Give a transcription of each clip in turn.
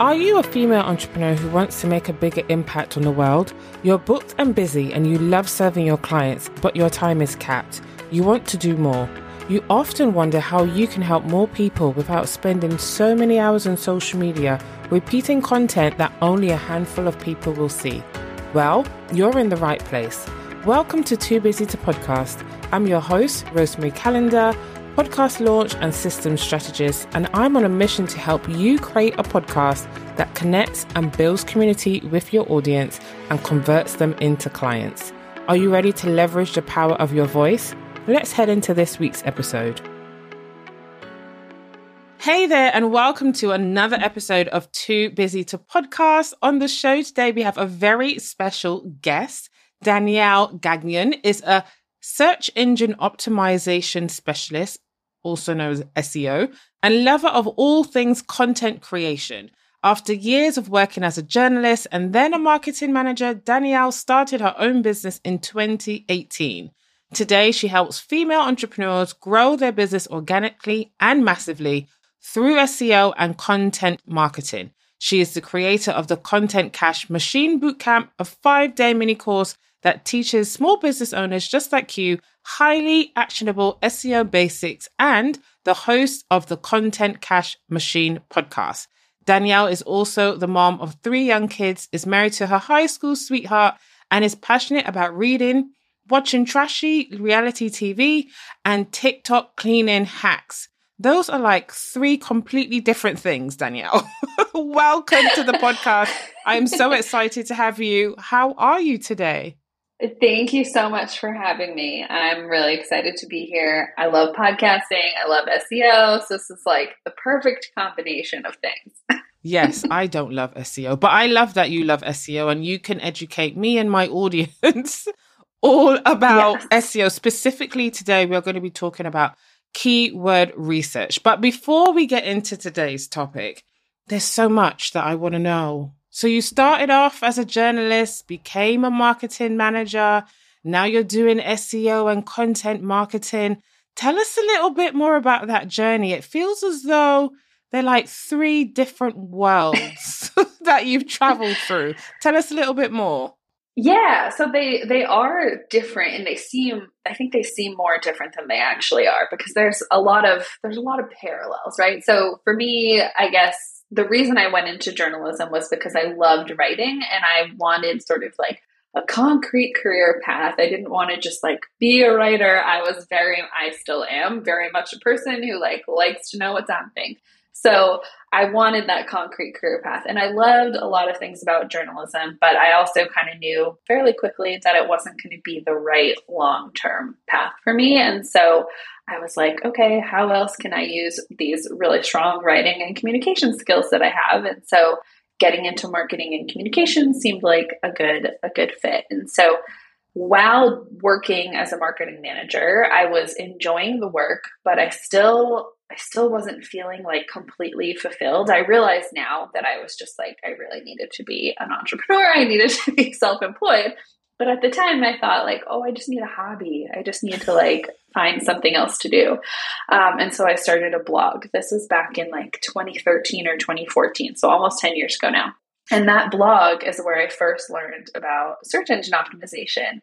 Are you a female entrepreneur who wants to make a bigger impact on the world? You're booked and busy and you love serving your clients, but your time is capped. You want to do more. You often wonder how you can help more people without spending so many hours on social media repeating content that only a handful of people will see. Well, you're in the right place. Welcome to Too Busy to Podcast. I'm your host, Rosemarie Calendar, podcast launch and systems strategist, and I'm on a mission to help you create a podcast that connects and builds community with your audience and converts them into clients. Are you ready to leverage the power of your voice? Let's head into this week's episode. Hey there, and welcome to another episode of Too Busy to Podcast. On the show today, we have a very special guest. Danielle Gagnon is a search engine optimization specialist, also known as SEO, and lover of all things content creation. After years of working as a journalist and then a marketing manager, Danielle started her own business in 2018. Today, she helps female entrepreneurs grow their business organically and massively through SEO and content marketing. She is the creator of the Content Cash Machine Bootcamp, a five day mini course that teaches small business owners just like you highly actionable SEO basics, and the host of the Content Cash Machine podcast. Danielle is also the mom of three young kids, is married to her high school sweetheart, and is passionate about reading, watching trashy reality TV, and TikTok cleaning hacks. Those are like three completely different things, Danielle. Welcome to the podcast. I'm so excited to have you. How are you today? Thank you so much for having me. I'm really excited to be here. I love podcasting, I love SEO. So, this is like the perfect combination of things. yes, I don't love SEO, but I love that you love SEO and you can educate me and my audience all about yes. SEO. Specifically, today, we're going to be talking about keyword research. But before we get into today's topic, there's so much that I want to know. So you started off as a journalist, became a marketing manager. Now you're doing SEO and content marketing. Tell us a little bit more about that journey. It feels as though they're like three different worlds that you've traveled through. Tell us a little bit more. Yeah, so they they are different and they seem I think they seem more different than they actually are because there's a lot of there's a lot of parallels, right? So for me, I guess the reason I went into journalism was because I loved writing and I wanted sort of like a concrete career path. I didn't want to just like be a writer. I was very, I still am very much a person who like likes to know what's happening. So I wanted that concrete career path. And I loved a lot of things about journalism, but I also kind of knew fairly quickly that it wasn't going to be the right long term path for me. And so I was like, okay, how else can I use these really strong writing and communication skills that I have? And so getting into marketing and communication seemed like a good a good fit. And so while working as a marketing manager, I was enjoying the work, but I still I still wasn't feeling like completely fulfilled. I realize now that I was just like I really needed to be an entrepreneur. I needed to be self-employed. But at the time, I thought like, oh, I just need a hobby. I just need to like find something else to do. Um, and so I started a blog. This was back in like 2013 or 2014, so almost 10 years ago now. And that blog is where I first learned about search engine optimization.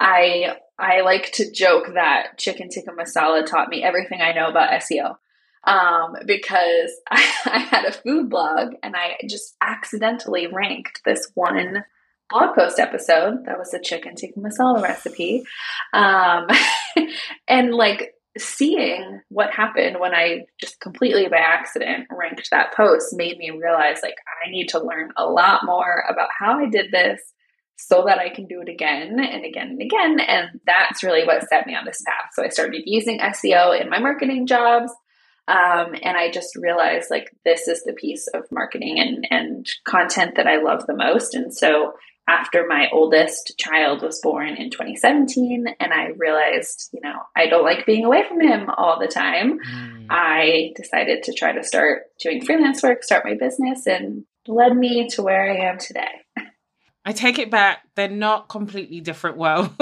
I I like to joke that chicken tikka masala taught me everything I know about SEO. Um, because I, I had a food blog and I just accidentally ranked this one blog post episode. That was the chicken tikka masala recipe. Um, and like seeing what happened when I just completely by accident ranked that post made me realize like I need to learn a lot more about how I did this so that I can do it again and again and again. And that's really what set me on this path. So I started using SEO in my marketing jobs. Um, and I just realized like this is the piece of marketing and, and content that I love the most. And so after my oldest child was born in 2017 and I realized, you know, I don't like being away from him all the time. Mm. I decided to try to start doing freelance work, start my business and led me to where I am today. I take it back. They're not completely different worlds.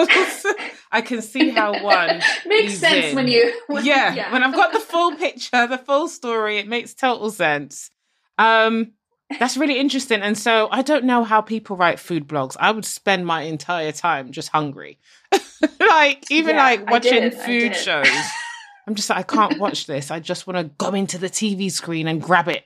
I can see how one makes sense in. when you when, yeah, yeah, when I've got the full picture, the full story, it makes total sense. Um That's really interesting. And so I don't know how people write food blogs. I would spend my entire time just hungry. like even Yeah, like watching did, food shows. I'm just like, I can't watch this. I just want to go into the TV screen and grab it.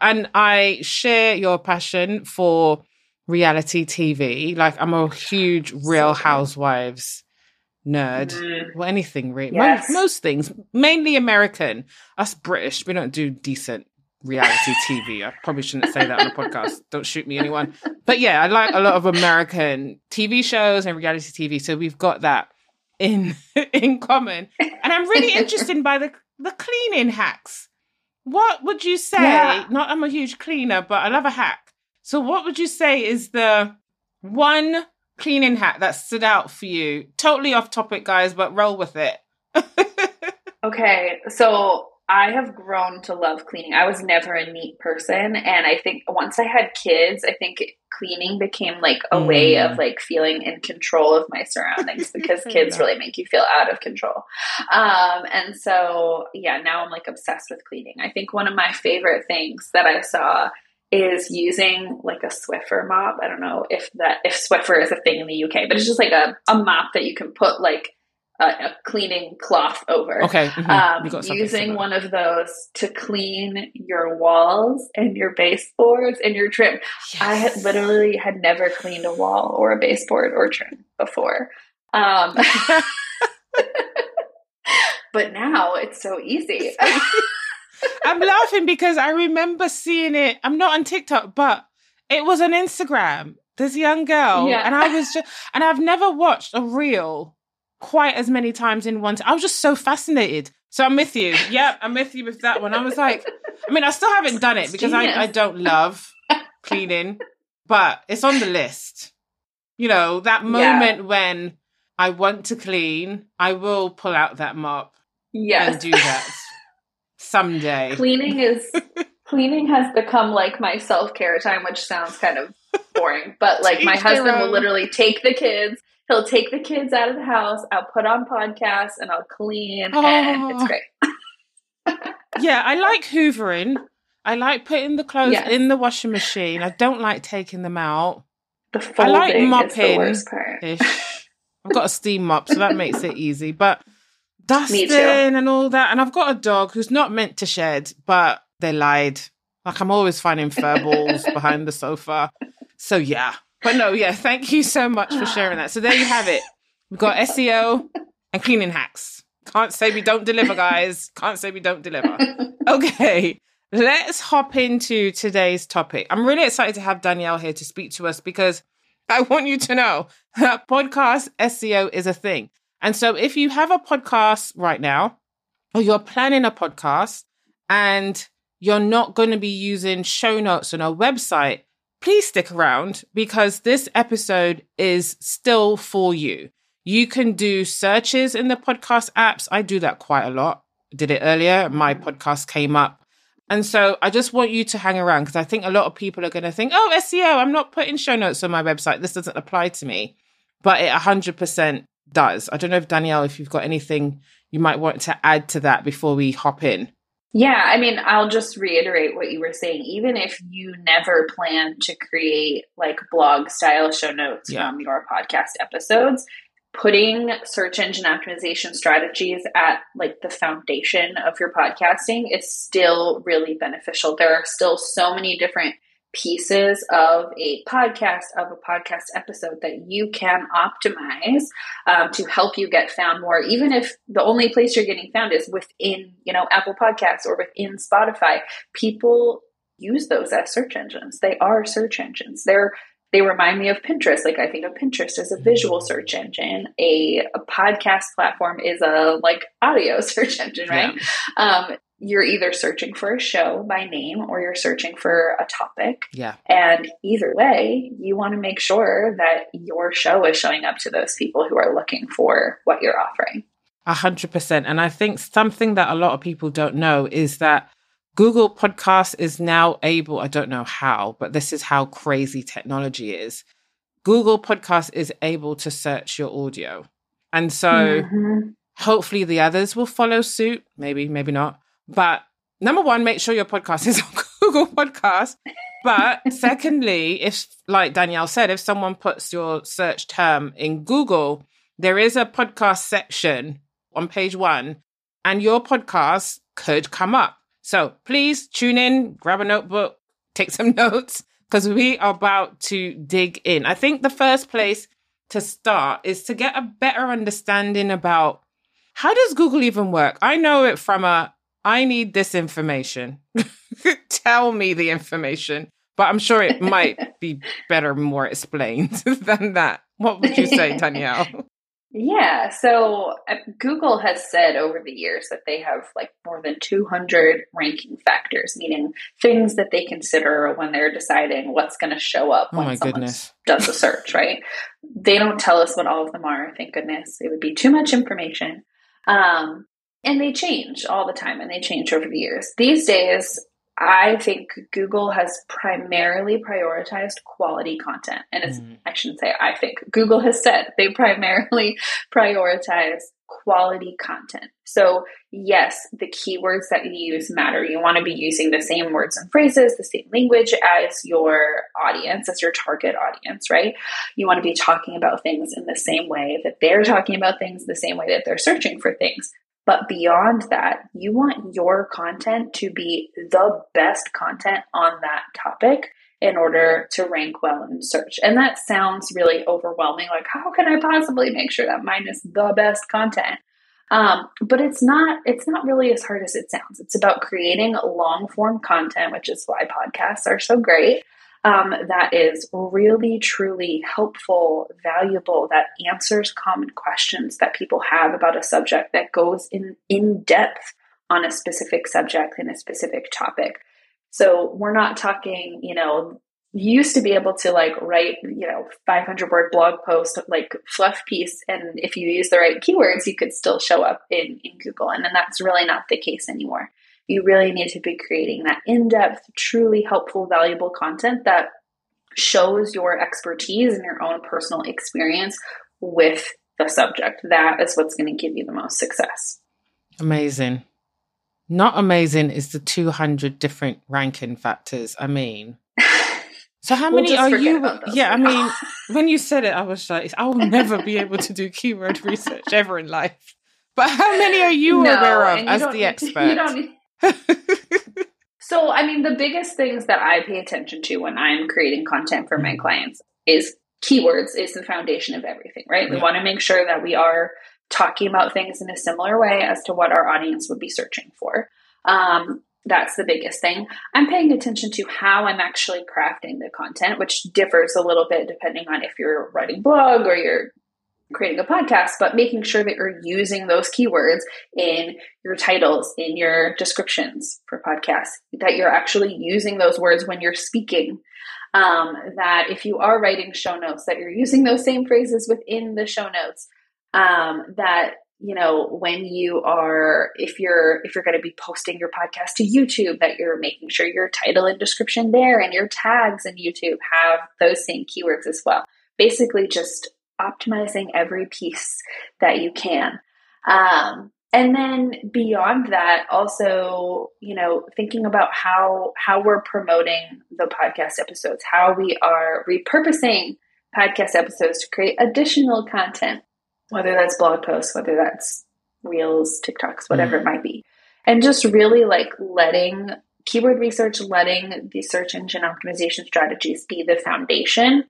And I share your passion for reality TV. Like I'm a huge Real Housewives nerd. Mm, Well, anything really. Yes. Most, most things, mainly American. Us British, we don't do decent reality TV. I probably shouldn't say that on a podcast. Don't shoot me, anyone. But yeah, I like a lot of American TV shows and reality TV. So we've got that in in common. And I'm really interested by the the cleaning hacks. What would you say? Yeah. Not I'm a huge cleaner, but I love a hack. So what would you say is the one cleaning hack that stood out for you? Totally off topic, guys, but roll with it. Okay, so I have grown to love cleaning. I was never a neat person, and I think once I had kids, I think cleaning became like a way Mm. of like feeling in control of my surroundings because kids really make you feel out of control. Um, and so yeah, now I'm like obsessed with cleaning. I think one of my favorite things that I saw is using like a Swiffer mop. I don't know if that if Swiffer is a thing in the UK, but it's just like a, a mop that you can put like a, cleaning cloth over Okay. mhm, um, we got something using one of those to clean your walls and your baseboards and your trim. I had literally had never cleaned a wall or a baseboard or trim before. Um, but now it's so easy. I'm laughing because I remember seeing it. I'm not on TikTok, but it was on Instagram. This young girl, Yeah. and I was just, and I've never watched a reel quite as many times in one. T- I was just so fascinated. So I'm with you. Yep, I'm with you with that one. I was like, I mean, I still haven't done it because I, I don't love cleaning, but it's on the list. You know, that Yeah. moment when I want to clean, I will pull out that mop yes. and do that someday. cleaning is cleaning has become like my self-care time which sounds kind of boring but like my husband will literally take the kids he'll take the kids out of the house i'll put on podcasts and i'll clean and Oh. it's great Yeah, I like hoovering. I like putting the clothes Yes. in the washing machine. I don't like taking them out. the I folding like is the mopping. worst part Ish. I've got a steam mop, so that makes it easy. But dusting and all that, and I've got a dog who's not meant to shed, but they lied. Like I'm always finding fur balls behind the sofa. So yeah, but no, yeah. Thank you so much for sharing that. So there you have it. We've got SEO and cleaning hacks. Can't say we don't deliver, guys. Can't say we don't deliver. Okay, let's hop into today's topic. I'm really excited to have Danielle here to speak to us because I want you to know that podcast SEO is a thing. And so if you have a podcast right now, or you're planning a podcast and you're not going to be using show notes on a website, please stick around because this episode is still for you. You can do searches in the podcast apps. I do that quite a lot. Did it earlier. My podcast came up. And so I just want you to hang around because I think a lot of people are going to think, oh, SEO, I'm not putting show notes on my website. This doesn't apply to me. But it 100% does. I don't know if Danielle, if you've got anything you might want to add to that before we hop in. Yeah, I mean, I'll just reiterate what you were saying. Even if you never plan to create like blog style show notes Yeah. from your podcast episodes, putting search engine optimization strategies at like the foundation of your podcasting is still really beneficial. There are still so many different pieces of a podcast of a podcast episode that you can optimize um, to help you get found more. Even if the only place you're getting found is within you know apple podcasts or within spotify people use those as search engines. They are search engines. They're they remind me of pinterest. Like i think of pinterest as a visual search engine. A, a podcast platform is a like audio search engine right? Um, you're either searching for a show by name or you're searching for a topic Yeah. and either way, you want to make sure that your show is showing up to those people who are looking for what you're offering. A hundred percent. And I think something that a lot of people don't know is that Google Podcasts is now able, I don't know how, but this is how crazy technology is. Google Podcast is able to search your audio. And so Mhm. hopefully the others will follow suit. Maybe, maybe not. But number one, make sure your podcast is on Google Podcast. But secondly, if like Danielle said, if someone puts your search term in Google, there is a podcast section on page one, and your podcast could come up. So please tune in, grab a notebook, take some notes, because we are about to dig in. I think the first place to start is to get a better understanding about how does Google even work? I know it from a I need this information. Tell me the information. But I'm sure it might be better, more explained than that. What would you say, Danielle? Yeah, so uh, Google has said over the years that they have like more than 200 ranking factors, meaning things that they consider when they're deciding what's going to show up oh when my someone goodness. does a search, right? They don't tell us what all of them are, thank goodness. It would be too much information. Um, and they change all the time and they change over the years. These days, I think Google has primarily prioritized quality content. And it's, Mm. I shouldn't say I think, Google has said they primarily prioritize quality content. So, yes, the keywords that you use matter. You want to be using the same words and phrases, the same language as your audience, as your target audience, right? You want to be talking about things in the same way that they're talking about things, the same way that they're searching for things. But beyond that, you want your content to be the best content on that topic in order to rank well in search. And that sounds really overwhelming. Like, how can I possibly make sure that mine is the best content? Um, but it's not it's not really as hard as it sounds. It's about creating long form content, which is why podcasts are so great. Um, that is really truly helpful, valuable, that answers common questions that people have about a subject that goes in in depth on a specific subject and a specific topic. So we're not talking, you know, used to be able to like write, you know, 500 word blog post, like fluff piece. And if you use the right keywords, you could still show up in, in Google. And then that's really not the case anymore. You really need to be creating that in depth, truly helpful, valuable content that shows your expertise and your own personal experience with the subject. That is what's going to give you the most success. Amazing. Not amazing is the 200 different ranking factors. I mean, so how We'll many are you? Yeah, I mean, when you said it, I was like, I will never be able to do keyword research ever in life. But how many are you No, aware of you as the expert? you don't So, I mean, the biggest things that I pay attention to when I'm creating content for my Mhm. clients is keywords is the foundation of everything, right? We Yeah. want to make sure that we are talking about things in a similar way as to what our audience would be searching for. Um, that's the biggest thing. I'm paying attention to how I'm actually crafting the content, which differs a little bit depending on if you're writing blog or you're creating a podcast, but making sure that you're using those keywords in your titles, in your descriptions for podcasts, that you're actually using those words when you're speaking. Um, that if you are writing show notes, that you're using those same phrases within the show notes. Um, that you know when you are if you're if you're going to be posting your podcast to youtube that you're making sure your title and description there and your tags in youtube have those same keywords as well basically just optimizing every piece that you can. Um, and then beyond that also you know thinking about how how we're promoting the podcast episodes how we are repurposing podcast episodes to create additional content whether that's blog posts whether that's reels tiktoks whatever it might be. And just really like letting keyword research letting the search engine optimization strategies be the foundation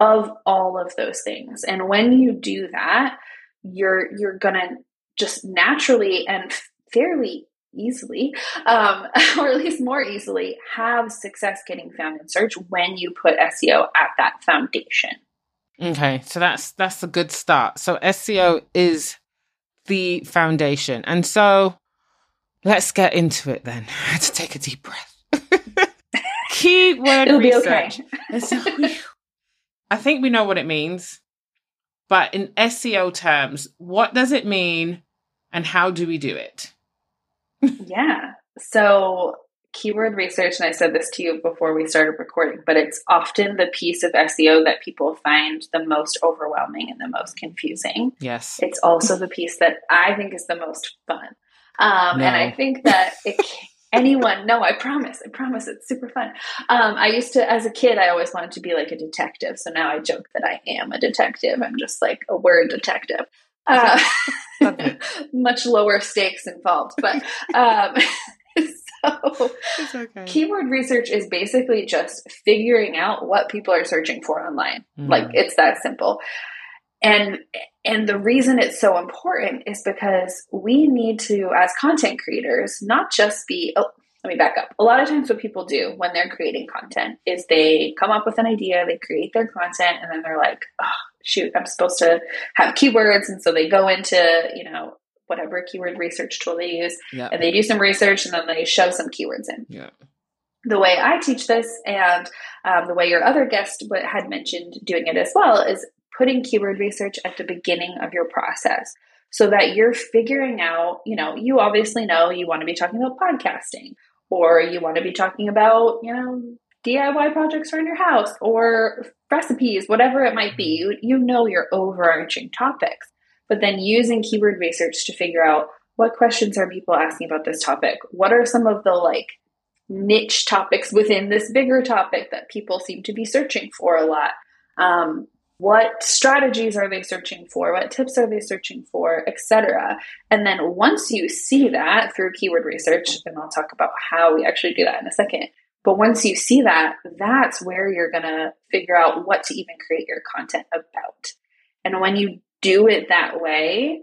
of all of those things and when you do that you're you're gonna just naturally and fairly easily um, or at least more easily have success getting found in search when you put seo at that foundation Okay, so that's that's a good start. So SEO is the foundation. And so let's get into it then. I had to take a deep breath. Keyword it'll be research. okay It's- whew. I think we know what it means. But in SEO terms, what does it mean and how do we do it? Yeah. So, keyword research, and I said this to you before we started recording, but it's often the piece of SEO that people find the most overwhelming and the most confusing. Yes. It's also the piece that I think is the most fun. Um, And I think that it, anyone. No, I promise. I promise. It's super fun. Um, I used to, as a kid, I always wanted to be like a detective. So now I joke that I am a detective. I'm just like a word detective. Uh, much lower stakes involved, but um, so okay. keyword research is basically just figuring out what people are searching for online. Mm. Like it's that simple. And and the reason it's so important is because we need to as content creators not just be oh, let me back up. A lot of times what people do when they're creating content is they come up with an idea, they create their content and then they're like, "Oh, shoot, I'm supposed to have keywords." And so they go into, you know, whatever keyword research tool they use yeah. and they do some research and then they shove some keywords in. Yeah the way I teach this and um, the way your other guest had mentioned doing it as well is putting keyword research at the beginning of your process so that you're figuring out, you know, you obviously know you want to be talking about podcasting or you want to be talking about, you know, DIY projects around your house or recipes, whatever it might be. You, you know your overarching topics. But then using keyword research to figure out what questions are people asking about this topic? What are some of the like niche topics within this bigger topic that people seem to be searching for a lot? Um, what strategies are they searching for what tips are they searching for etc and then once you see that through keyword research and i'll talk about how we actually do that in a second but once you see that that's where you're going to figure out what to even create your content about. And when you do it that way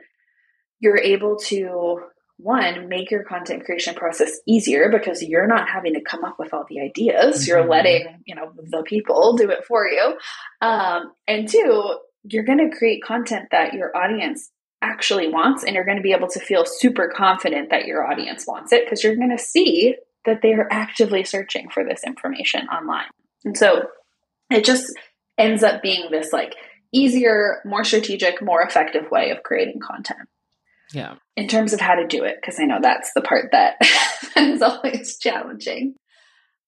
you're able to one make your content creation process easier because you're not having to come up with all the ideas. Mm-hmm. you're letting you know the people do it for you. Um, and two you're going to create content that your audience actually wants and you're going to be able to feel super confident that your audience wants it because you're going to see that they are actively searching for this information online. And so it just ends up being this like easier more strategic more effective way of creating content yeah. In terms of how to do it, because I know that's the part that is always challenging.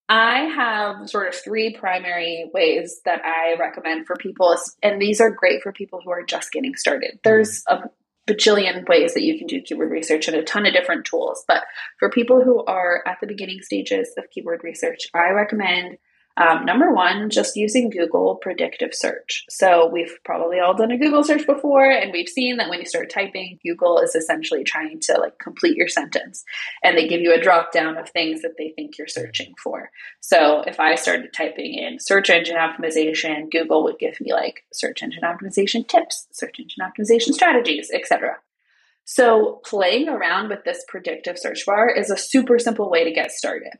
I have sort of three primary ways that I recommend for people, and these are great for people who are just getting started. Mm-hmm. There's a bajillion ways that you can do keyword research and a ton of different tools, but for people who are at the beginning stages of keyword research, I recommend um, number one, just using Google predictive search. So we've probably all done a Google search before, and we've seen that when you start typing, Google is essentially trying to like complete your sentence, and they give you a drop down of things that they think you're searching for. So if I started typing in search engine optimization, Google would give me like search engine optimization tips, search engine optimization strategies, etc. So playing around with this predictive search bar is a super simple way to get started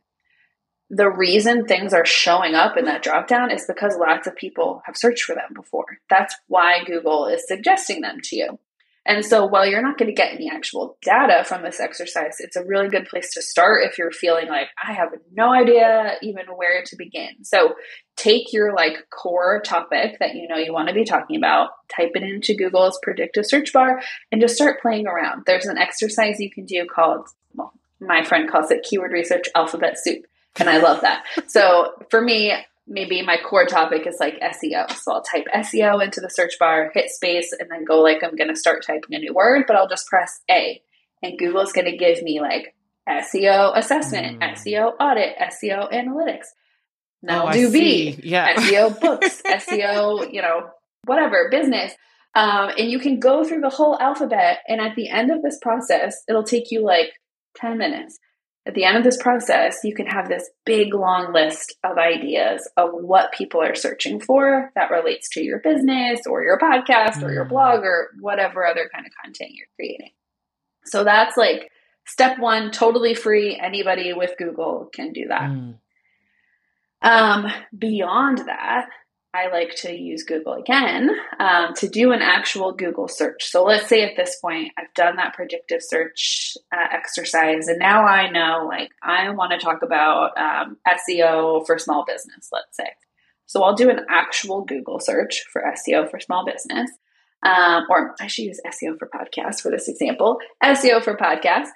the reason things are showing up in that dropdown is because lots of people have searched for them before. That's why Google is suggesting them to you. And so while you're not going to get any actual data from this exercise, it's a really good place to start if you're feeling like I have no idea even where to begin. So take your like core topic that you know you want to be talking about, type it into Google's predictive search bar and just start playing around. There's an exercise you can do called well, my friend calls it keyword research alphabet soup and I love that. So for me, maybe my core topic is like SEO. So I'll type SEO into the search bar, hit space, and then go like I'm going to start typing a new word, but I'll just press A. And Google's going to give me like SEO assessment, mm. SEO audit, SEO analytics. Now oh, do B, yeah. SEO books, SEO, you know, whatever, business. Um, and you can go through the whole alphabet. And at the end of this process, it'll take you like 10 minutes at the end of this process, you can have this big long list of ideas of what people are searching for that relates to your business or your podcast or your mm. blog or whatever other kind of content you're creating. So that's like step one, totally free. Anybody with Google can do that. Mm. Um, beyond that, I like to use Google again um, to do an actual Google search. So let's say at this point I've done that predictive search uh, exercise, and now I know like I want to talk about um, SEO for small business, let's say. So I'll do an actual Google search for SEO for small business. Um, or I should use SEO for podcast for this example, SEO for podcast.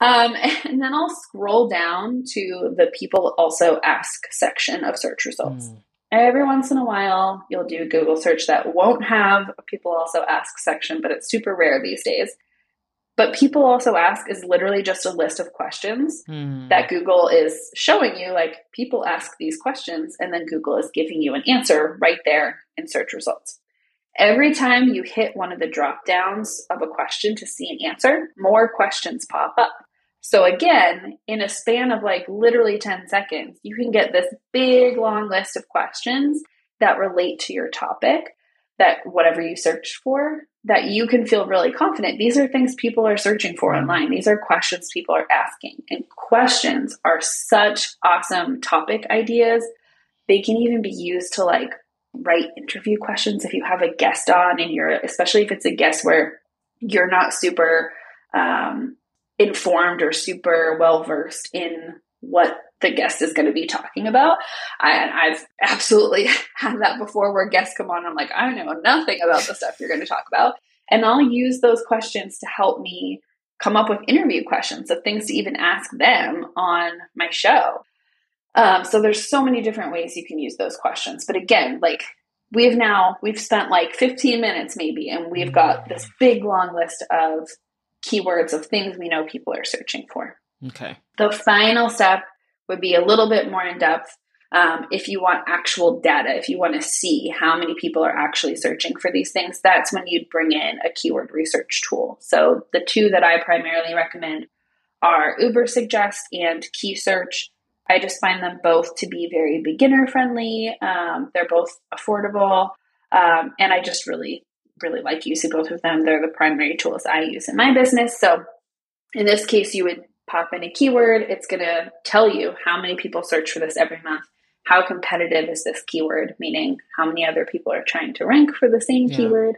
Um, and then I'll scroll down to the people also ask section of search results. Mm every once in a while you'll do a Google search that won't have a people also ask section, but it's super rare these days. but people also ask is literally just a list of questions mm. that Google is showing you. Like people ask these questions, and then Google is giving you an answer right there in search results. Every time you hit one of the drop downs of a question to see an answer, more questions pop up. So, again, in a span of like literally 10 seconds, you can get this big long list of questions that relate to your topic that whatever you search for that you can feel really confident. These are things people are searching for mm-hmm. online. These are questions people are asking. And questions are such awesome topic ideas. They can even be used to like write interview questions if you have a guest on and you're especially if it's a guest where you're not super um, informed or super well versed in what the guest is going to be talking about. And I've absolutely had that before where guests come on. And I'm like, I know nothing about the stuff you're going to talk about. And I'll use those questions to help me come up with interview questions of things to even ask them on my show. Um, so there's so many different ways you can use those questions. But again, like we've now we've spent like 15 minutes maybe, and we've got this big long list of keywords of things we know people are searching for. Okay. The final step would be a little bit more in depth um, if you want actual data, if you want to see how many people are actually searching for these things, that's when you'd bring in a keyword research tool. So the two that I primarily recommend are Ubersuggest and KeySearch. I just find them both to be very beginner friendly. Um, they're both affordable, um, and I just really, really like using both of them. They're the primary tools I use in my business. So in this case, you would pop in a keyword, it's going to tell you how many people search for this every month. How competitive is this keyword? Meaning, how many other people are trying to rank for the same yeah. keyword?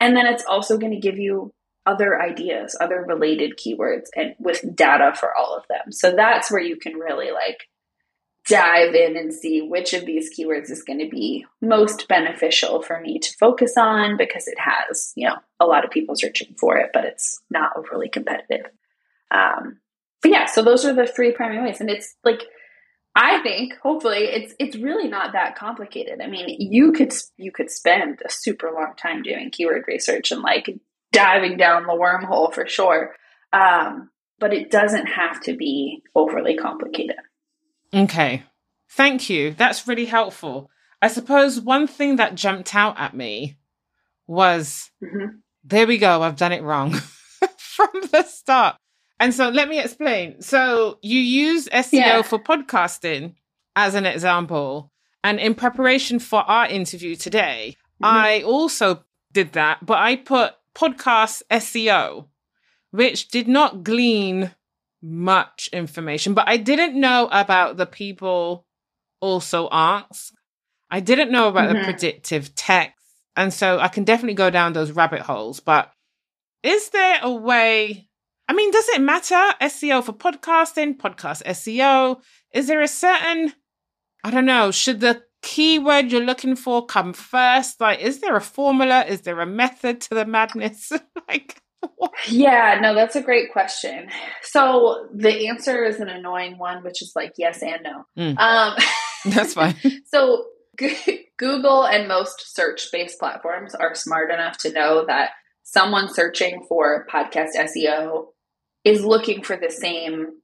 And then it's also going to give you other ideas, other related keywords, and with data for all of them. So that's where you can really like dive in and see which of these keywords is going to be most beneficial for me to focus on because it has, you know, a lot of people searching for it, but it's not overly competitive. Um, but yeah, so those are the three primary ways. And it's like, I think hopefully it's it's really not that complicated. I mean, you could you could spend a super long time doing keyword research and like diving down the wormhole for sure. Um, but it doesn't have to be overly complicated. Okay. Thank you. That's really helpful. I suppose one thing that jumped out at me was mm-hmm. there we go, I've done it wrong from the start. And so let me explain. So you use SEO yeah. for podcasting as an example. And in preparation for our interview today, mm-hmm. I also did that, but I put podcast SEO, which did not glean much information, but I didn't know about the people also ask. I didn't know about mm-hmm. the predictive text. And so I can definitely go down those rabbit holes. But is there a way I mean, does it matter? SEO for podcasting, podcast SEO? Is there a certain, I don't know, should the keyword you're looking for come first? Like, is there a formula? Is there a method to the madness? like? Yeah, no, that's a great question. So the answer is an annoying one, which is like yes and no. Mm. Um, that's fine. so Google and most search based platforms are smart enough to know that someone searching for podcast SEO is looking for the same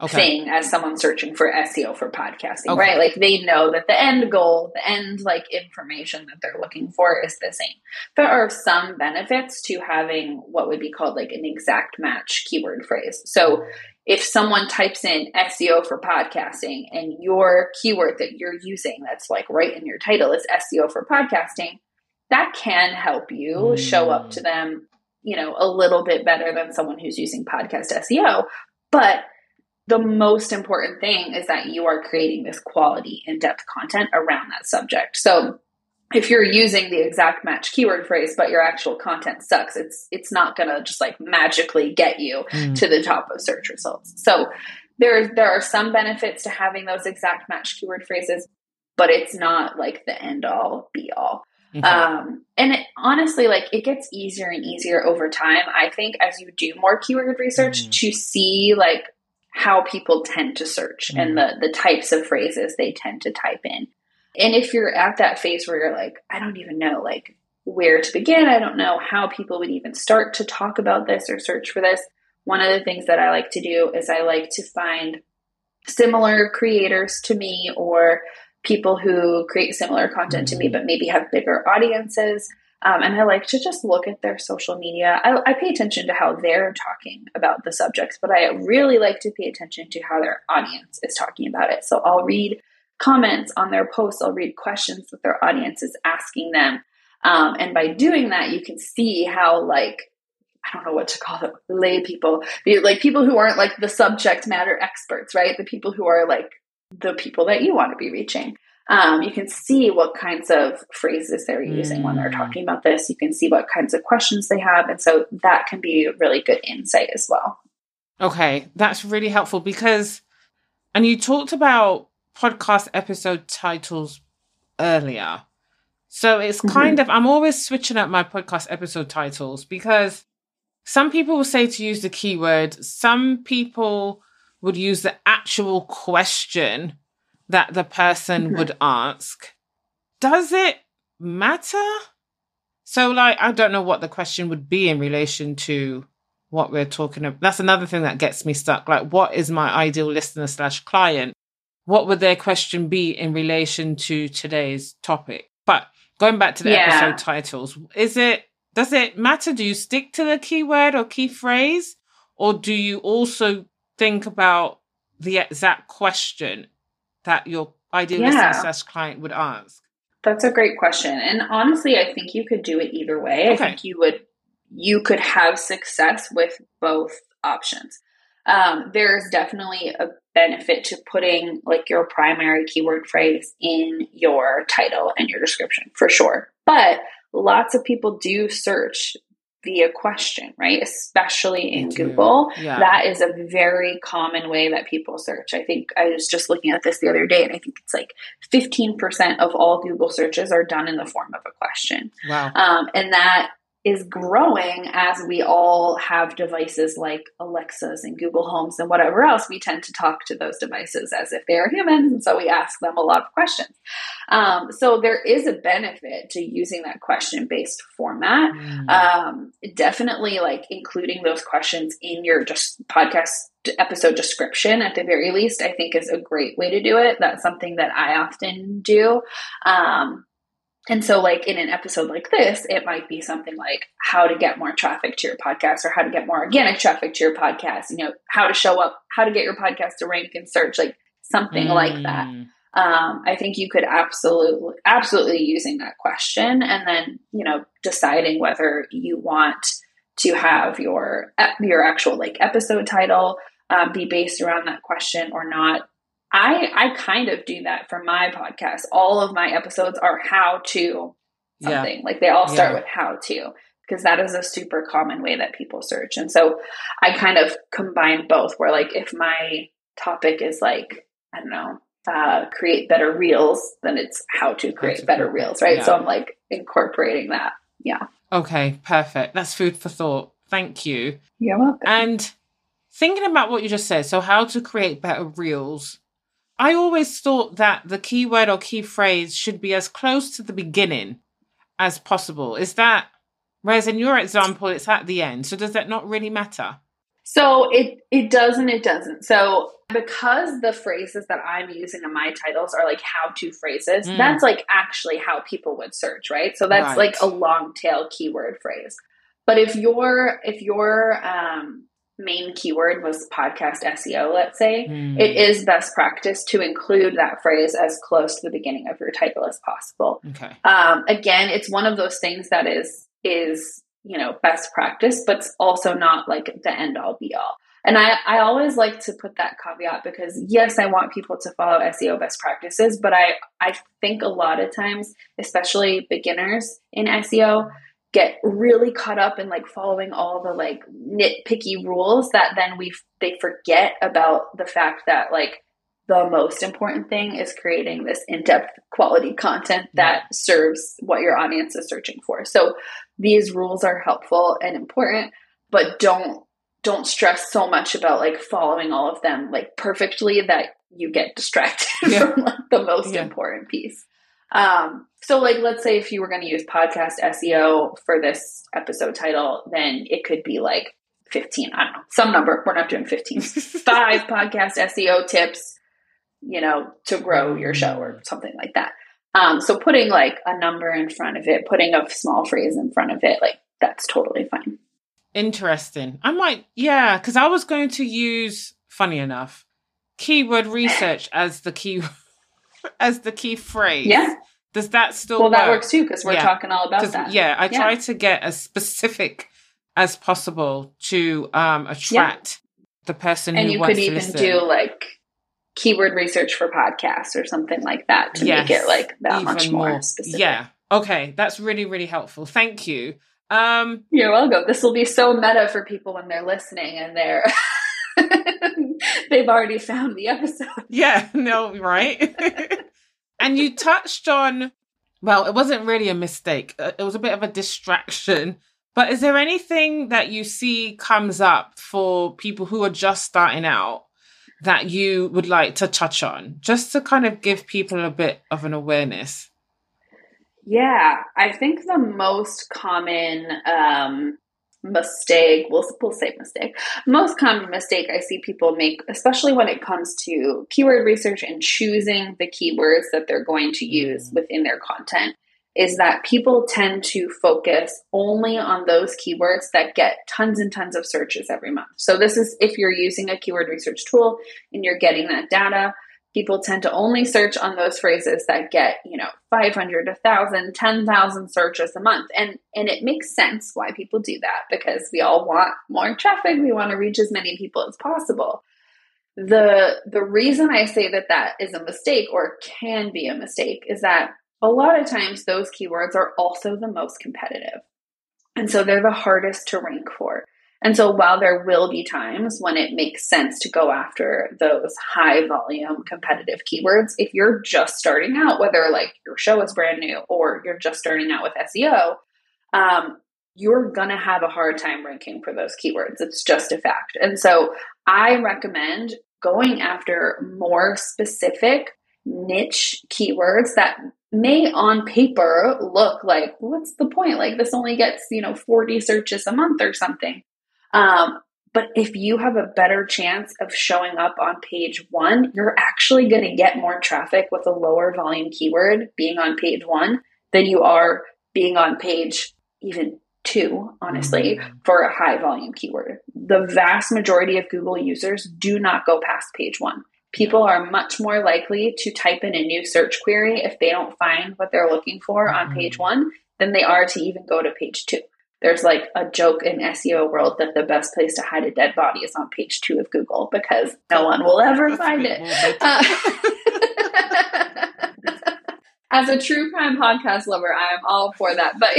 okay. thing as someone searching for SEO for podcasting, okay. right? Like they know that the end goal, the end like information that they're looking for is the same. There are some benefits to having what would be called like an exact match keyword phrase. So if someone types in SEO for podcasting and your keyword that you're using that's like right in your title is SEO for podcasting, that can help you mm. show up to them you know, a little bit better than someone who's using podcast SEO. But the most important thing is that you are creating this quality in depth content around that subject. So if you're using the exact match keyword phrase but your actual content sucks it's it's not going to just like magically get you mm. to the top of search results so there there are some benefits to having those exact match keyword phrases but it's not like the end all be all Mm-hmm. Um, and it, honestly, like it gets easier and easier over time. I think as you do more keyword research mm-hmm. to see like how people tend to search mm-hmm. and the the types of phrases they tend to type in. And if you're at that phase where you're like, I don't even know, like where to begin. I don't know how people would even start to talk about this or search for this. One of the things that I like to do is I like to find similar creators to me or people who create similar content to me, but maybe have bigger audiences. Um, and I like to just look at their social media. I, I, pay attention to how they're talking about the subjects, but I really like to pay attention to how their audience is talking about it. So I'll read comments on their posts, I'll read questions that their audience is asking them. Um, and by doing that, you can see how, like, I don't know what to call them, lay people, like people who aren't like the subject matter experts, right? The people who are like the people that you want to be reaching. Um, you can see what kinds of phrases they're using mm. when they're mm. talking about this. You can see what kinds of questions they have. And so that can be really good insight as well. Okay, that's really helpful because, and you talked about podcast episode titles earlier. So it's mm-hmm. kind of, I'm always switching up my podcast episode titles because some people will say to use the keyword, some people would use the actual question that the person mm-hmm. would ask. Does it matter? So, like, I don't know what the question would be in relation to what we're talking about. That's another thing that gets me stuck. Like, what is my ideal listener slash client? What would their question be in relation to today's topic? But going back to the yeah. episode titles, is it does it matter? Do you stick to the keyword or key phrase? Or do you also think about the exact question that your ideal yeah. success client would ask? That's a great question. And honestly, I think you could do it either way. Okay. I think you would you could have success with both options. Um, there's definitely a benefit to putting like your primary keyword phrase in your title and your description for sure. But lots of people do search via question, right? Especially in Google. Yeah. That is a very common way that people search. I think I was just looking at this the other day and I think it's like 15% of all Google searches are done in the form of a question. Wow. Um, and that is growing as we all have devices like Alexas and Google Homes and whatever else. We tend to talk to those devices as if they are humans, and so we ask them a lot of questions. Um, so there is a benefit to using that question based format. Mm. Um, definitely, like including those questions in your just podcast episode description at the very least, I think is a great way to do it. That's something that I often do. Um, and so, like in an episode like this, it might be something like how to get more traffic to your podcast or how to get more organic traffic to your podcast, you know, how to show up, how to get your podcast to rank and search, like something mm. like that. Mm. Um, I think you could absolutely, absolutely using that question and then, you know, deciding whether you want to have your, your actual like episode title uh, be based around that question or not I I kind of do that for my podcast. All of my episodes are how to something. Yeah. Like they all start yeah. with how to because that is a super common way that people search. And so I kind of combine both where like if my topic is like I don't know, uh, create better reels, then it's how to create better reels, right? Yeah. So I'm like incorporating that. Yeah. Okay, perfect. That's food for thought. Thank you. You're welcome. And thinking about what you just said, so how to create better reels I always thought that the keyword or key phrase should be as close to the beginning as possible. Is that, whereas in your example, it's at the end. So does that not really matter? So it it does and it doesn't. So because the phrases that I'm using in my titles are like how to phrases, mm. that's like actually how people would search, right? So that's right. like a long tail keyword phrase. But if you're if you're um, main keyword was podcast SEO, let's say, mm. it is best practice to include that phrase as close to the beginning of your title as possible. Okay. Um, again, it's one of those things that is is you know best practice, but it's also not like the end all be all. And I, I always like to put that caveat because yes, I want people to follow SEO best practices, but I, I think a lot of times, especially beginners in SEO, get really caught up in like following all the like nitpicky rules that then we they forget about the fact that like the most important thing is creating this in-depth quality content that serves what your audience is searching for. So these rules are helpful and important, but don't don't stress so much about like following all of them like perfectly that you get distracted yeah. from like the most yeah. important piece. Um, so, like, let's say if you were going to use podcast SEO for this episode title, then it could be like 15. I don't know, some number. We're not doing 15. Five podcast SEO tips, you know, to grow your show or something like that. Um, so, putting like a number in front of it, putting a small phrase in front of it, like, that's totally fine. Interesting. I might, yeah, because I was going to use, funny enough, keyword research as the key as the key phrase. Yeah. Does that still Well, work? that works too because we're Yeah. talking all about that. Yeah, I Yeah. try to get as specific as possible to um, attract the person and who you could even listen. do like keyword research for podcasts or something like that to make it like that much more, specific. Yeah. Okay, that's really really helpful. Thank you. Um, You're welcome. This will be so meta for people when they're listening and they're they've already found the episode. yeah, no, right. and you touched on well, it wasn't really a mistake. Uh, It was a bit of a distraction. But is there anything that you see comes up for people who are just starting out that you would like to touch on, just to kind of give people a bit of an awareness? Yeah, I think the most common um, mistake, we'll, we'll say mistake, most common mistake I see people make, especially when it comes to keyword research and choosing the keywords that they're going to mm. use within their content, is that people tend to focus only on those keywords that get tons and tons of searches every month. So, this is if you're using a keyword research tool and you're getting that data people tend to only search on those phrases that get you know 500 1000 10000 searches a month. And and it makes sense why people do that because we all want more traffic. We want to reach as many people as possible. The the reason i say that that is a mistake or can be a mistake is that a lot of times those keywords are also the most competitive. And so they're the hardest to rank for and so while there will be times when it makes sense to go after those high volume competitive keywords, if you're just starting out, whether like your show is brand new or you're just starting out with SEO, um, you're going to have a hard time ranking for those keywords. It's just a fact. And so I recommend going after more specific niche keywords that may on paper look like what's the point like this only gets you know 40 searches a month or something um, but if you have a better chance of showing up on page one, you're actually going to get more traffic with a lower volume keyword being on page one than you are being on page even two, honestly, Mm. for a high volume keyword. The vast majority of Google users do not go past page one. People are much more likely to type in a new search query if they don't find what they're looking for on page one than they are to even go to page two there's like a joke in SEO world that the best place to hide a dead body is on page two of Google because no one will ever find it. Uh, as a true crime podcast lover, I am all for that. But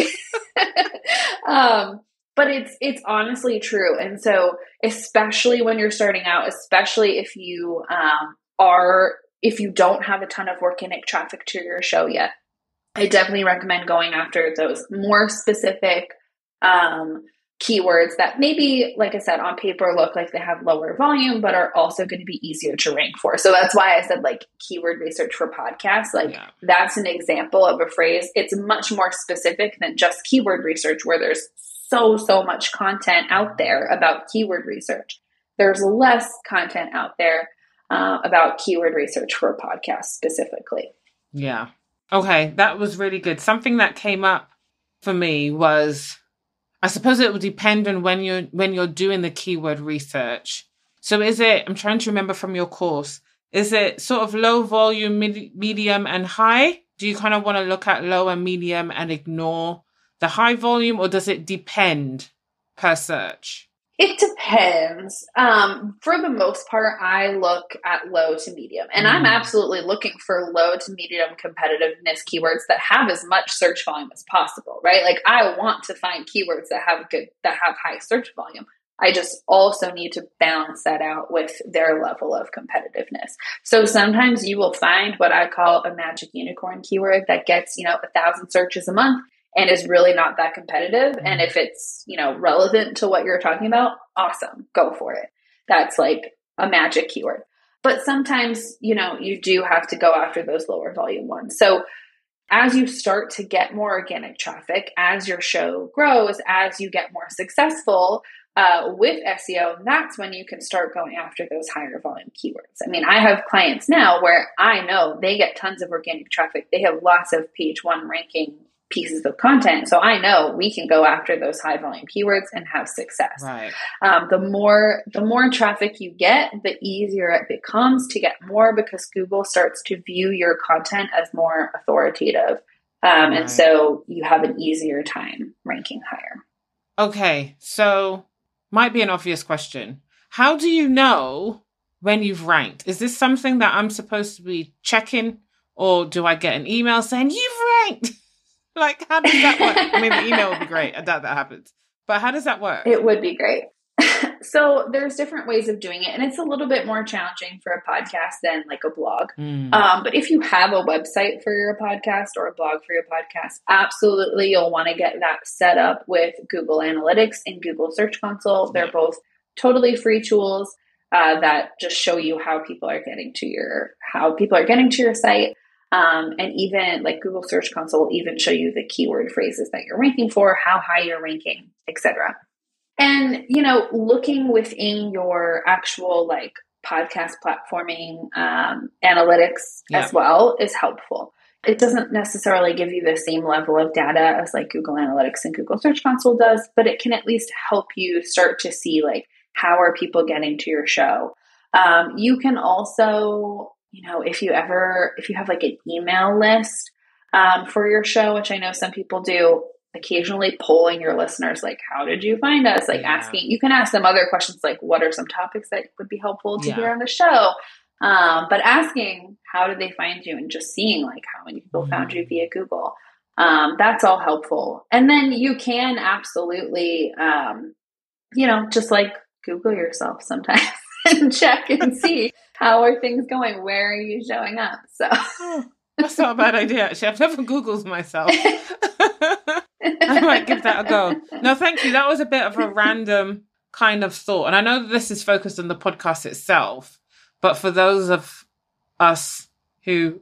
um, but it's it's honestly true, and so especially when you're starting out, especially if you um, are if you don't have a ton of organic traffic to your show yet, I definitely recommend going after those more specific um, keywords that maybe, like I said, on paper look like they have lower volume, but are also going to be easier to rank for. So that's why I said like keyword research for podcasts. Like Yeah. that's an example of a phrase. It's much more specific than just keyword research, where there's so, so much content out there about keyword research. There's less content out there uh, about keyword research for a podcast specifically. Yeah. Okay, that was really good. Something that came up for me was I suppose it will depend on when you're when you're doing the keyword research. So is it I'm trying to remember from your course, is it sort of low volume, medium and high? Do you kind of want to look at low and medium and ignore the high volume or does it depend per search? It depends. Um, for the most part, I look at low to medium, and I'm Mm. absolutely looking for low to medium competitiveness keywords that have as much search volume as possible, right? Like I want to find keywords that have good that have high search volume. I just also need to balance that out with their level of competitiveness. So sometimes you will find what I call a magic unicorn keyword that gets, you know, a thousand searches a month and is really not that competitive. And if it's, you know, relevant to what you're talking about, awesome, go for it. That's like a magic keyword. But sometimes, you know, you do have to go after those lower volume ones. So as you start to get more organic traffic, as your show grows, as you get more successful uh, with SEO, that's when you can start going after those higher volume keywords. I mean, I have clients now where I know they get tons of organic traffic, they have lots of page one ranking pieces of content. So I know we can go after those high volume keywords and have success. Right. Um, the more the more traffic you get, the easier it becomes to get more because Google starts to view your content as more authoritative, um, right. and so you have an easier time ranking higher. Okay, so might be an obvious question. How do you know when you've ranked? Is this something that I'm supposed to be checking, or do I get an email saying you've ranked? like, how does that work? I mean, the email would be great. I doubt that happens. But how does that work? It would be great. so there's different ways of doing it, and it's a little bit more challenging for a podcast than like a blog. Mm. Um, but if you have a website for your podcast or a blog for your podcast, absolutely you'll want to get that set up with Google Analytics and Google Search Console. They're both totally free tools uh, that just show you how people are getting to your how people are getting to your site. Um, and even like Google Search Console will even show you the keyword phrases that you're ranking for, how high you're ranking, etc. And you know, looking within your actual like podcast platforming um, analytics yeah. as well is helpful. It doesn't necessarily give you the same level of data as like Google Analytics and Google Search Console does, but it can at least help you start to see like how are people getting to your show. Um, you can also you know, if you ever, if you have like an email list um, for your show, which I know some people do, occasionally polling your listeners, like, how did you find us? Like, yeah. asking, you can ask them other questions, like, what are some topics that would be helpful to yeah. hear on the show? Um, but asking, how did they find you? And just seeing, like, how many people mm-hmm. found you via Google. Um, that's all helpful. And then you can absolutely, um, you know, just like Google yourself sometimes and check and see how are things going? Where are you showing up? So oh, that's not a bad idea. Actually, I've never Googled myself. I might give that a go. No, thank you. That was a bit of a random kind of thought. And I know this is focused on the podcast itself, but for those of us who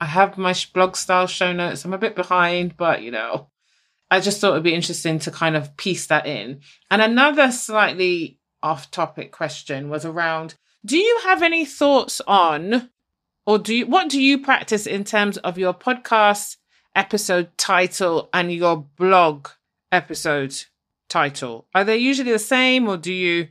I have my blog style show notes, I'm a bit behind, but you know, I just thought it'd be interesting to kind of piece that in. And another slightly off topic question was around do you have any thoughts on, or do you, what do you practice in terms of your podcast episode title and your blog episode title? Are they usually the same or do you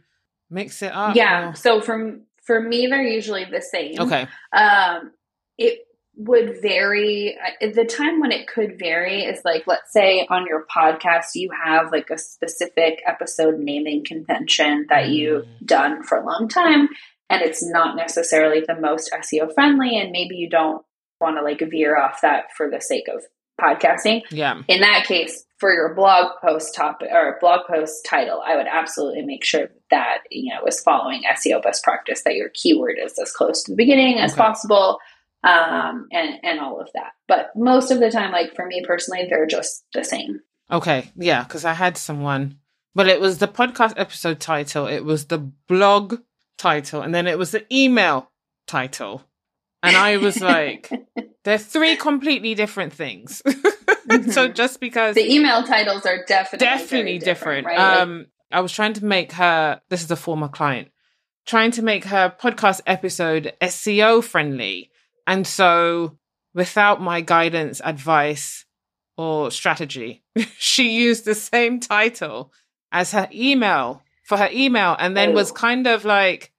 mix it up? Yeah. Or? So from, for me, they're usually the same. Okay. Um, it would vary. Uh, the time when it could vary is like, let's say on your podcast, you have like a specific episode naming convention that you've mm. done for a long time and it's not necessarily the most SEO friendly, and maybe you don't want to like veer off that for the sake of podcasting. Yeah. In that case, for your blog post topic or blog post title, I would absolutely make sure that you know is following SEO best practice, that your keyword is as close to the beginning as okay. possible, um, and and all of that. But most of the time, like for me personally, they're just the same. Okay, yeah, because I had someone, but it was the podcast episode title. It was the blog title and then it was the email title. And I was like, they're three completely different things. mm-hmm. so just because the email titles are definitely definitely different, different right? um I was trying to make her this is a former client trying to make her podcast episode SEO friendly. And so without my guidance, advice, or strategy, she used the same title as her email for her email and then oh. was kind of like,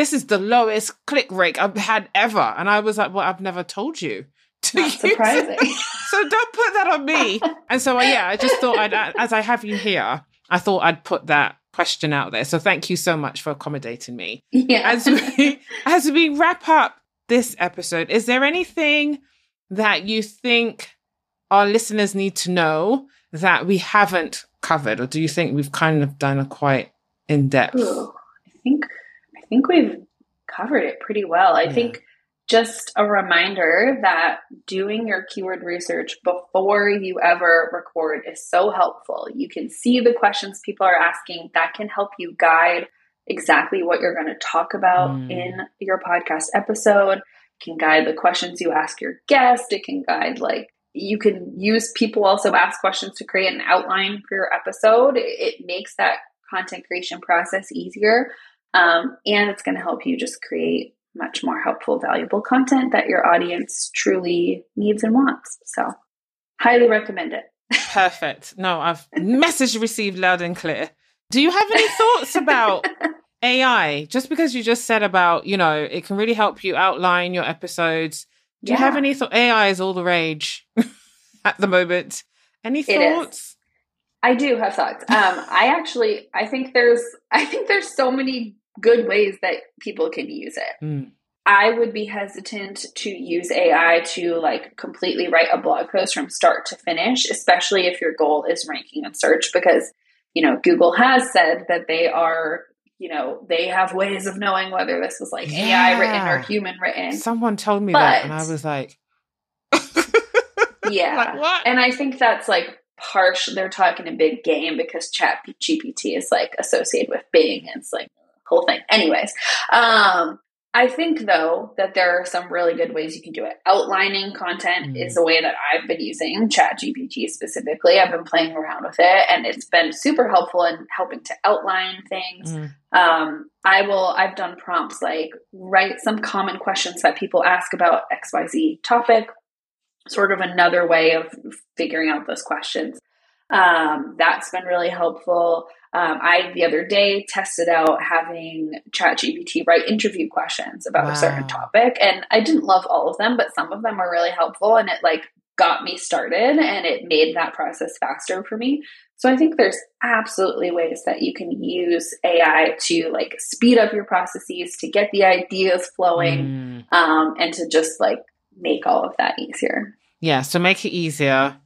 this is the lowest click rate I've had ever. And I was like, well, I've never told you. To That's surprising. so don't put that on me. and so, uh, yeah, I just thought I'd, as I have you here, I thought I'd put that question out there. So thank you so much for accommodating me. Yeah. As we, as we wrap up this episode, is there anything that you think our listeners need to know that we haven't covered, or do you think we've kind of done a quite in depth? I think we've covered it pretty well. I yeah. think just a reminder that doing your keyword research before you ever record is so helpful. You can see the questions people are asking, that can help you guide exactly what you're going to talk about mm. in your podcast episode. It can guide the questions you ask your guest. It can guide like you can use people also ask questions to create an outline for your episode. It makes that content creation process easier. Um, and it's going to help you just create much more helpful, valuable content that your audience truly needs and wants. So, highly recommend it. Perfect. No, I've message received loud and clear. Do you have any thoughts about AI? Just because you just said about, you know, it can really help you outline your episodes. Do yeah. you have any thoughts? AI is all the rage at the moment. Any thoughts? I do have thoughts. Um, I actually, I think there's, I think there's so many good ways that people can use it. Mm. I would be hesitant to use AI to like completely write a blog post from start to finish, especially if your goal is ranking in search, because, you know, Google has said that they are, you know, they have ways of knowing whether this was like yeah. AI written or human written. Someone told me but, that, and I was like, yeah. Like, what? And I think that's like harsh. They're talking a big game because Chat GPT is like associated with Bing and it's like whole thing. Anyways, um, I think though that there are some really good ways you can do it. Outlining content mm. is the way that I've been using Chat GPT specifically. I've been playing around with it and it's been super helpful in helping to outline things. Mm. Um, I will, I've done prompts like write some common questions that people ask about XYZ topic, sort of another way of figuring out those questions. Um, that's been really helpful. Um, I the other day tested out having ChatGPT write interview questions about wow. a certain topic, and I didn't love all of them, but some of them were really helpful, and it like got me started, and it made that process faster for me. So I think there's absolutely ways that you can use AI to like speed up your processes, to get the ideas flowing, mm. um, and to just like make all of that easier. Yeah, so make it easier,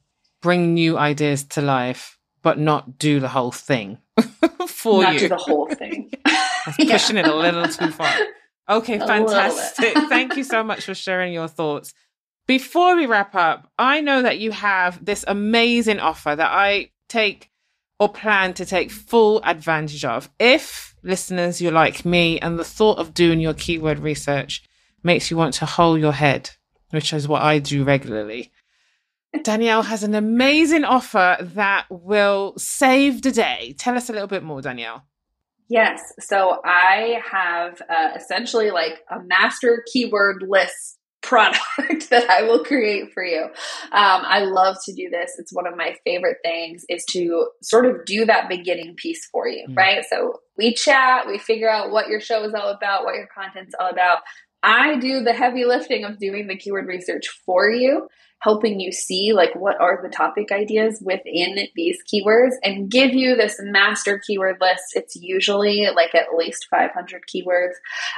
bring new ideas to life, but not do the whole thing for not you. do the whole thing. pushing it a little too far. Okay, a fantastic. Thank you so much for sharing your thoughts. Before we wrap up, I know that you have this amazing offer that I take or plan to take full advantage of. If listeners, you're like me and the thought of doing your keyword research makes you want to hold your head which is what I do regularly. Danielle has an amazing offer that will save the day. Tell us a little bit more, Danielle. Yes. So I have uh, essentially like a master keyword list product that I will create for you. Um, I love to do this. It's one of my favorite things is to sort of do that beginning piece for you, mm. right? So we chat, we figure out what your show is all about, what your content's all about. I do the heavy lifting of doing the keyword research for you, helping you see like what are the topic ideas within these keywords and give you this master keyword list. It's usually like at least 500 keywords,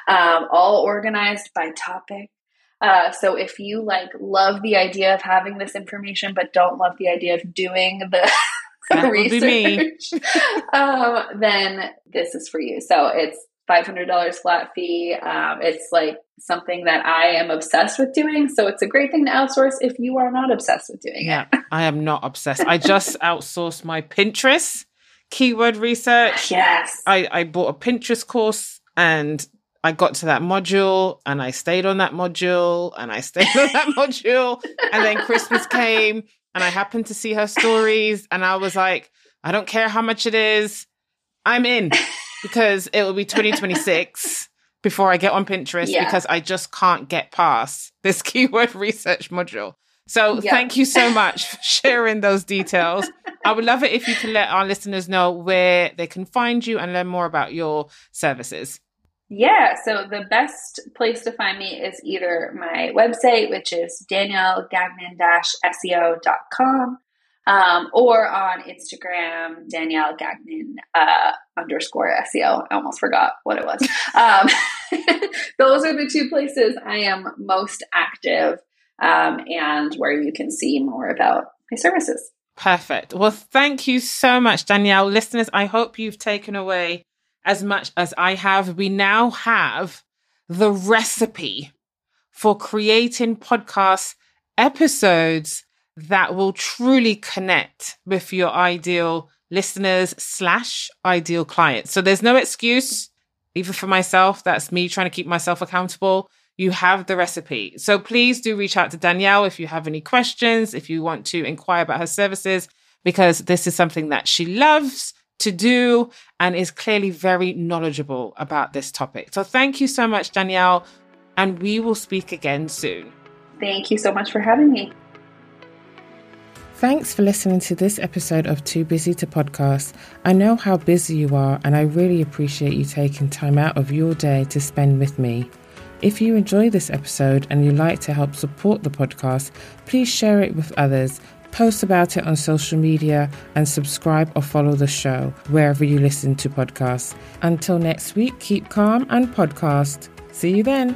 um, all organized by topic. Uh, so if you like love the idea of having this information but don't love the idea of doing the research, um, then this is for you. So it's $500 flat fee. Um, it's like something that I am obsessed with doing. So it's a great thing to outsource if you are not obsessed with doing yeah, it. I am not obsessed. I just outsourced my Pinterest keyword research. Yes. I, I bought a Pinterest course and I got to that module and I stayed on that module and I stayed on that module. And then Christmas came and I happened to see her stories and I was like, I don't care how much it is. I'm in because it will be 2026 before I get on Pinterest yeah. because I just can't get past this keyword research module. So thank you so much for sharing those details. I would love it if you could let our listeners know where they can find you and learn more about your services. Yeah, so the best place to find me is either my website, which is daniellegagnon-seo.com, um, or on Instagram, Danielle Gagnon uh, underscore SEO. I almost forgot what it was. Um, those are the two places I am most active um, and where you can see more about my services. Perfect. Well, thank you so much, Danielle. Listeners, I hope you've taken away as much as I have. We now have the recipe for creating podcast episodes that will truly connect with your ideal listeners slash ideal clients. So there's no excuse, even for myself. That's me trying to keep myself accountable. you have the recipe. So please do reach out to Danielle if you have any questions, if you want to inquire about her services, because this is something that she loves to do and is clearly very knowledgeable about this topic. So thank you so much, Danielle, and we will speak again soon. Thank you so much for having me. Thanks for listening to this episode of Too Busy to Podcast. I know how busy you are, and I really appreciate you taking time out of your day to spend with me. If you enjoy this episode and you'd like to help support the podcast, please share it with others, post about it on social media, and subscribe or follow the show wherever you listen to podcasts. Until next week, keep calm and podcast. See you then.